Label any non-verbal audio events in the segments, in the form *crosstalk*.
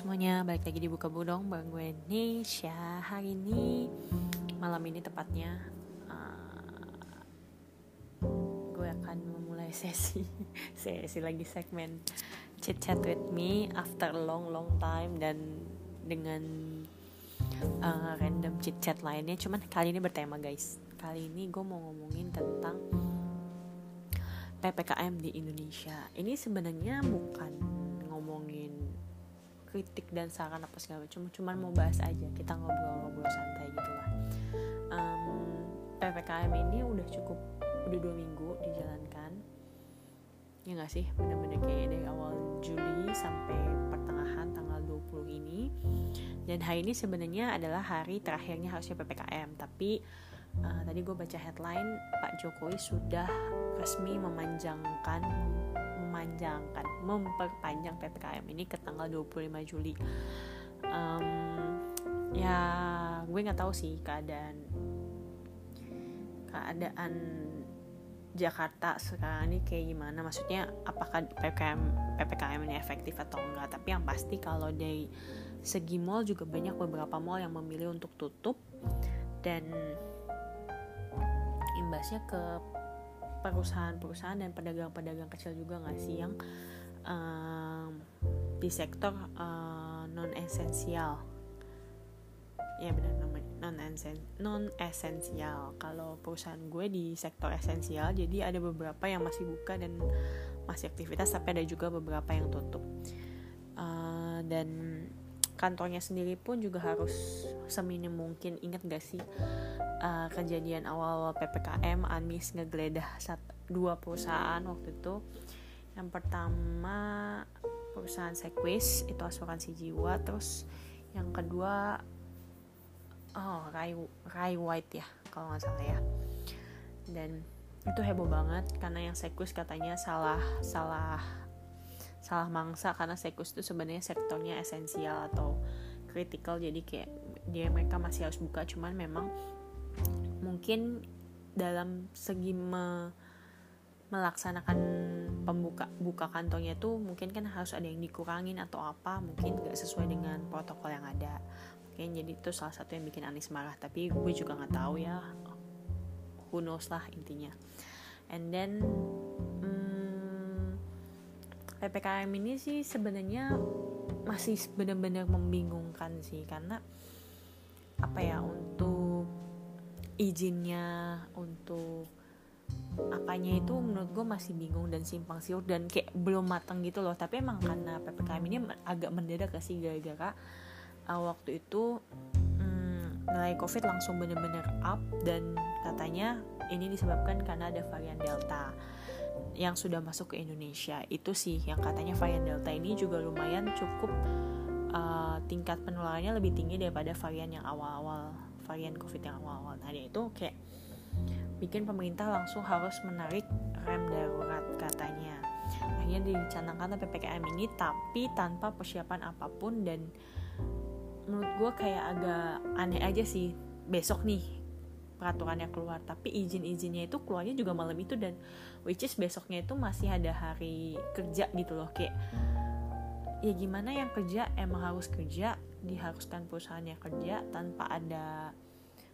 semuanya, balik lagi di Buka Budong Bang gue Nesha Hari ini, malam ini tepatnya uh, Gue akan memulai *laughs* sesi Sesi lagi segmen Chit chat with me After long long time Dan dengan uh, random chit chat lainnya. Cuman kali ini bertema guys. Kali ini gue mau ngomongin tentang PPKM di Indonesia. Ini sebenarnya bukan kritik dan saran apa segala macam cuman mau bahas aja kita ngobrol-ngobrol santai gitu lah. Um, ppkm ini udah cukup udah dua minggu dijalankan. Ya nggak sih? Bener-bener kayak dari awal Juli sampai pertengahan tanggal 20 ini. Dan hari ini sebenarnya adalah hari terakhirnya harusnya ppkm tapi uh, tadi gue baca headline Pak Jokowi sudah resmi memanjangkan memanjangkan memperpanjang ppkm ini ke tanggal 25 Juli. Um, ya gue nggak tahu sih keadaan keadaan Jakarta sekarang ini kayak gimana. Maksudnya apakah ppkm ppkm ini efektif atau enggak? Tapi yang pasti kalau dari segi mall juga banyak beberapa mall yang memilih untuk tutup. Dan imbasnya ke perusahaan-perusahaan dan pedagang-pedagang kecil juga nggak sih yang um, di sektor uh, non esensial ya benar non non esensial kalau perusahaan gue di sektor esensial jadi ada beberapa yang masih buka dan masih aktivitas tapi ada juga beberapa yang tutup. Uh, dan kantornya sendiri pun juga harus seminim mungkin. Ingat gak sih uh, kejadian awal-awal ppkm Anis ngegeledah satu, dua perusahaan waktu itu. Yang pertama perusahaan Sequis itu asuransi jiwa. Terus yang kedua oh Rai Rai White ya kalau nggak salah ya. Dan itu heboh banget karena yang Sequis katanya salah salah salah mangsa karena Sekus itu sebenarnya sektornya esensial atau kritikal jadi kayak dia mereka masih harus buka. Cuman memang mungkin dalam segi me, melaksanakan pembuka buka kantongnya itu mungkin kan harus ada yang dikurangin atau apa mungkin gak sesuai dengan protokol yang ada. Mungkin jadi itu salah satu yang bikin Anis marah tapi gue juga nggak tahu ya. Who knows lah intinya. And then ppkm ini sih sebenarnya masih benar-benar membingungkan sih karena apa ya untuk izinnya untuk apanya itu menurut gue masih bingung dan simpang siur dan kayak belum matang gitu loh. Tapi emang karena ppkm ini agak mendadak sih gara-gara uh, waktu itu um, nilai covid langsung bener-bener up dan katanya ini disebabkan karena ada varian delta yang sudah masuk ke Indonesia. Itu sih yang katanya varian delta ini juga lumayan cukup uh, tingkat penularannya lebih tinggi daripada varian yang awal-awal varian covid yang awal-awal. Nah itu kayak bikin pemerintah langsung harus menarik rem darurat katanya. Akhirnya dicanangkan PPKM ini tapi tanpa persiapan apa pun dan menurut gue kayak agak aneh aja sih. Besok nih peraturannya keluar. Tapi izin-izinnya itu keluarnya juga malam itu dan which is besoknya itu masih ada hari kerja gitu loh kayak ya gimana yang kerja? Emang harus kerja diharuskan perusahaannya kerja tanpa ada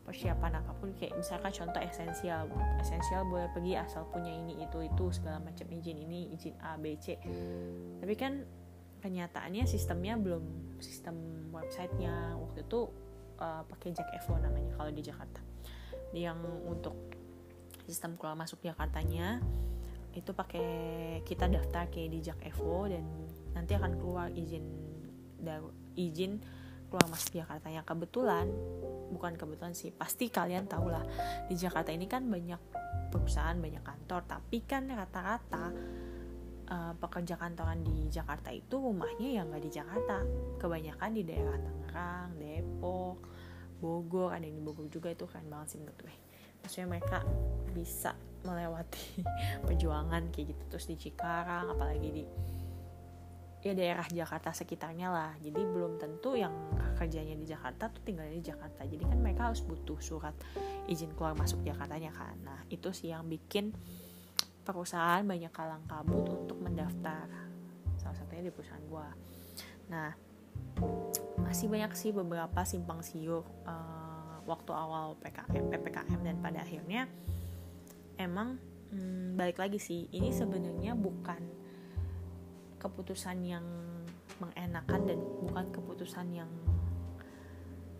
persiapan apa pun. Kayak misalkan contoh esensial esensial boleh pergi asal punya ini itu itu segala macam izin ini izin A B C. Tapi kan kenyataannya sistemnya belum sistem websitenya waktu itu uh, pakai Jack Evo namanya kalau di Jakarta yang untuk sistem keluar masuk Jakartanya itu pakai kita daftar kayak di Jack Evo dan nanti akan keluar izin izin keluar masuk Jakarta. Yang kebetulan bukan kebetulan sih pasti kalian tahu lah di Jakarta ini kan banyak perusahaan banyak kantor tapi kan rata-rata uh, pekerja kantoran di Jakarta itu rumahnya yang nggak di Jakarta. Kebanyakan di daerah Tangerang Depok Bogor ada yang di Bogor juga itu keren banget sih menurut gue. Maksudnya mereka bisa melewati *laughs* perjuangan kayak gitu. Terus di Cikarang apalagi di ya daerah Jakarta sekitarnya lah. Jadi belum tentu yang kerjanya di Jakarta tuh tinggalnya di Jakarta. Jadi kan mereka harus butuh surat izin keluar masuk Jakartanya kan. Nah itu sih yang bikin perusahaan banyak kalang kabut untuk mendaftar salah satunya di perusahaan gua. Nah masih banyak sih beberapa simpang siur uh, waktu awal PKM PPKM dan pada akhirnya emang hmm, balik lagi sih ini sebenarnya bukan keputusan yang mengenakan dan bukan keputusan yang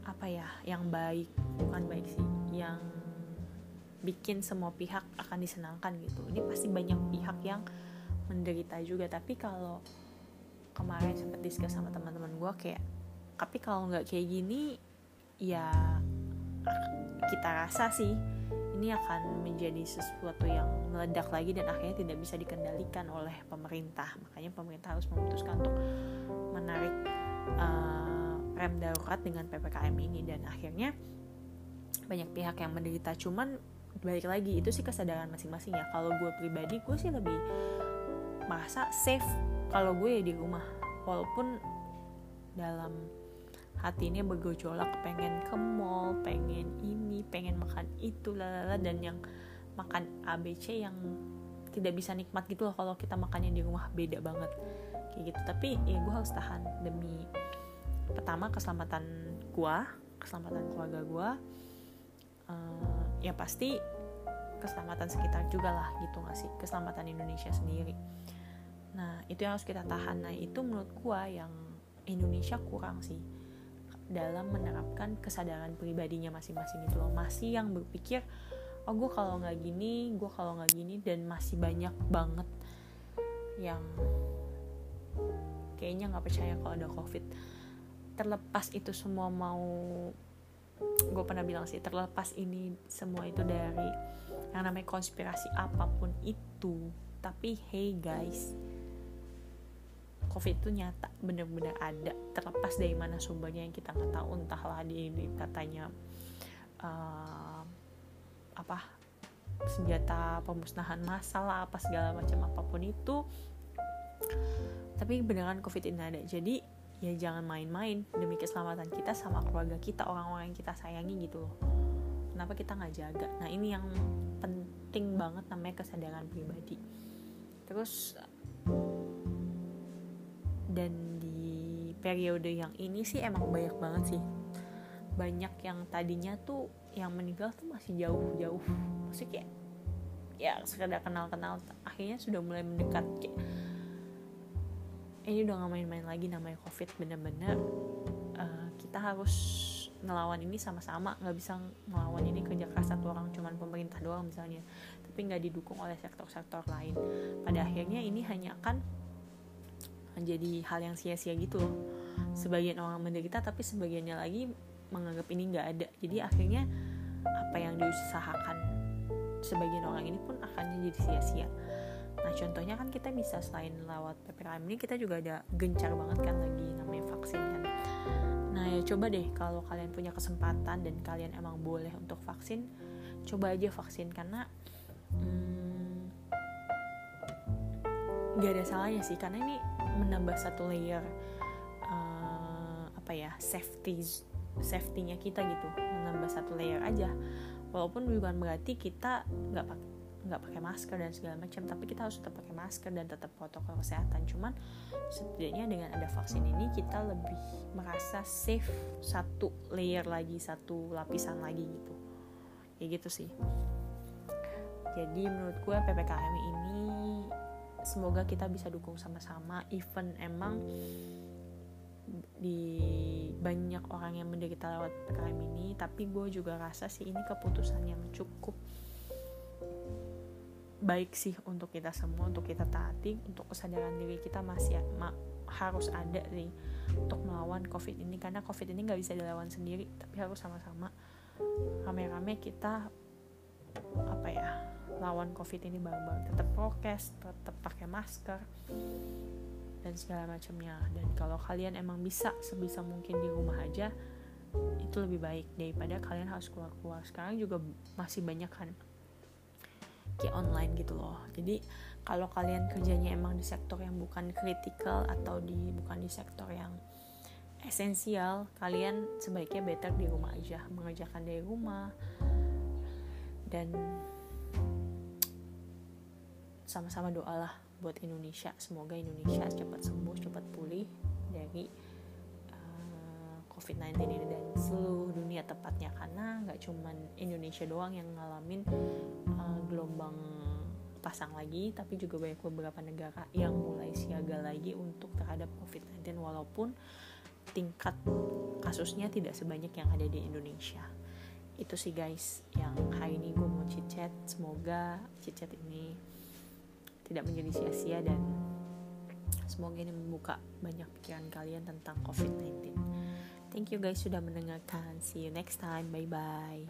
apa ya yang baik bukan baik sih yang bikin semua pihak akan disenangkan gitu. Ini pasti banyak pihak yang menderita juga tapi kalau kemarin sempat diskus sama teman-teman gue kayak tapi kalau nggak kayak gini ya kita rasa sih ini akan menjadi sesuatu yang meledak lagi dan akhirnya tidak bisa dikendalikan oleh pemerintah. Makanya pemerintah harus memutuskan untuk menarik uh, rem darurat dengan ppkm ini. Dan akhirnya banyak pihak yang menderita. Cuman balik lagi itu sih kesadaran masing-masing ya. Kalau gue pribadi gue sih lebih merasa safe kalau gue ya di rumah. Walaupun dalam hati ini bergejolak pengen ke mall pengen ini pengen makan itu lalala dan yang makan ABC yang tidak bisa nikmat gitu loh kalau kita makannya di rumah beda banget. Kayak gitu. Tapi ya gue harus tahan. Demi pertama keselamatan gue keselamatan keluarga gue uh, ya pasti keselamatan sekitar juga lah gitu gak sih? Keselamatan Indonesia sendiri. Nah itu yang harus kita tahan. Nah itu menurut gue yang Indonesia kurang sih dalam menerapkan kesadaran pribadinya masing-masing itu loh. Masih yang berpikir oh gue kalau nggak gini gue kalau nggak gini dan masih banyak banget yang kayaknya nggak percaya kalau ada covid. Terlepas itu semua mau gue pernah bilang sih terlepas ini semua itu dari yang namanya konspirasi apa pun itu tapi hey guys covid itu nyata bener-bener ada. Terlepas dari mana sumbernya yang kita nggak tahu entahlah di, di katanya uh, apa senjata pemusnahan masalah apa segala macam apa pun itu. Tapi beneran covid ini ada. Jadi ya jangan main-main demi keselamatan kita sama keluarga kita orang-orang yang kita sayangi gitu loh. Kenapa kita nggak jaga? Nah ini yang penting banget namanya kesadaran pribadi. Terus dan di periode yang ini sih emang banyak banget sih. Banyak yang tadinya tuh yang meninggal tuh masih jauh-jauh. Maksudnya kayak ya sekedar kenal-kenal. Akhirnya sudah mulai mendekat kayak ini udah gak main-main lagi namanya covid. Bener-bener uh, kita harus ngelawan ini sama-sama. Nggak bisa ngelawan ini kerja keras satu orang cuman pemerintah doang misalnya. Tapi nggak didukung oleh sektor-sektor lain. Pada akhirnya ini hanya akan menjadi hal yang sia-sia gitu loh. Sebagian orang menderita tapi sebagiannya lagi menganggap ini nggak ada. Jadi akhirnya apa yang diusahakan sebagian orang ini pun akan jadi sia-sia. Nah contohnya kan kita bisa selain lewat ppkm ini kita juga ada gencar banget kan lagi namanya vaksin kan. Nah ya coba deh kalau kalian punya kesempatan dan kalian emang boleh untuk vaksin coba aja vaksin. Karena hmm, ada salahnya sih. Karena ini menambah satu layer uh, apa ya safety safety-nya kita gitu. Menambah satu layer aja. Walaupun bukan berarti kita nggak pakai nggak pakai masker dan segala macam tapi kita harus tetap pakai masker dan tetap protokol kesehatan. Cuman setidaknya dengan ada vaksin ini kita lebih merasa safe satu layer lagi satu lapisan lagi gitu. Ya gitu sih. Jadi menurut gue ppkm ini semoga kita bisa dukung sama-sama. Even emang di banyak orang yang menderita lewat PKM ini tapi gue juga rasa sih ini keputusan yang cukup baik sih untuk kita semua untuk kita taati untuk kesadaran diri kita masih ma harus ada sih untuk melawan covid ini. Karena covid ini nggak bisa dilawan sendiri tapi harus sama-sama. Rame-rame kita apa ya lawan covid ini bareng-bareng tetap prokes tetap pakai masker dan segala macamnya. Dan kalau kalian emang bisa sebisa mungkin di rumah aja itu lebih baik daripada kalian harus keluar-keluar. Sekarang juga masih banyak kan kayak online gitu loh. Jadi kalau kalian kerjanya emang di sektor yang bukan kritikal atau di bukan di sektor yang esensial kalian sebaiknya better di rumah aja. Mengerjakan dari rumah dan sama-sama doalah buat Indonesia. Semoga Indonesia cepat sembuh cepat pulih dari COVID-19 ini. Dan seluruh dunia tepatnya. Karena nggak cuman Indonesia doang yang ngalamin uh, gelombang pasang lagi tapi juga banyak beberapa negara yang mulai siaga lagi untuk terhadap COVID-19 walaupun tingkat kasusnya tidak sebanyak yang ada di Indonesia itu sih guys yang hari ini gue mau chit chat semoga chit chat ini tidak menjadi sia-sia dan semoga ini membuka banyak pikiran kalian tentang COVID-19 thank you guys sudah mendengarkan. See you next time. Bye bye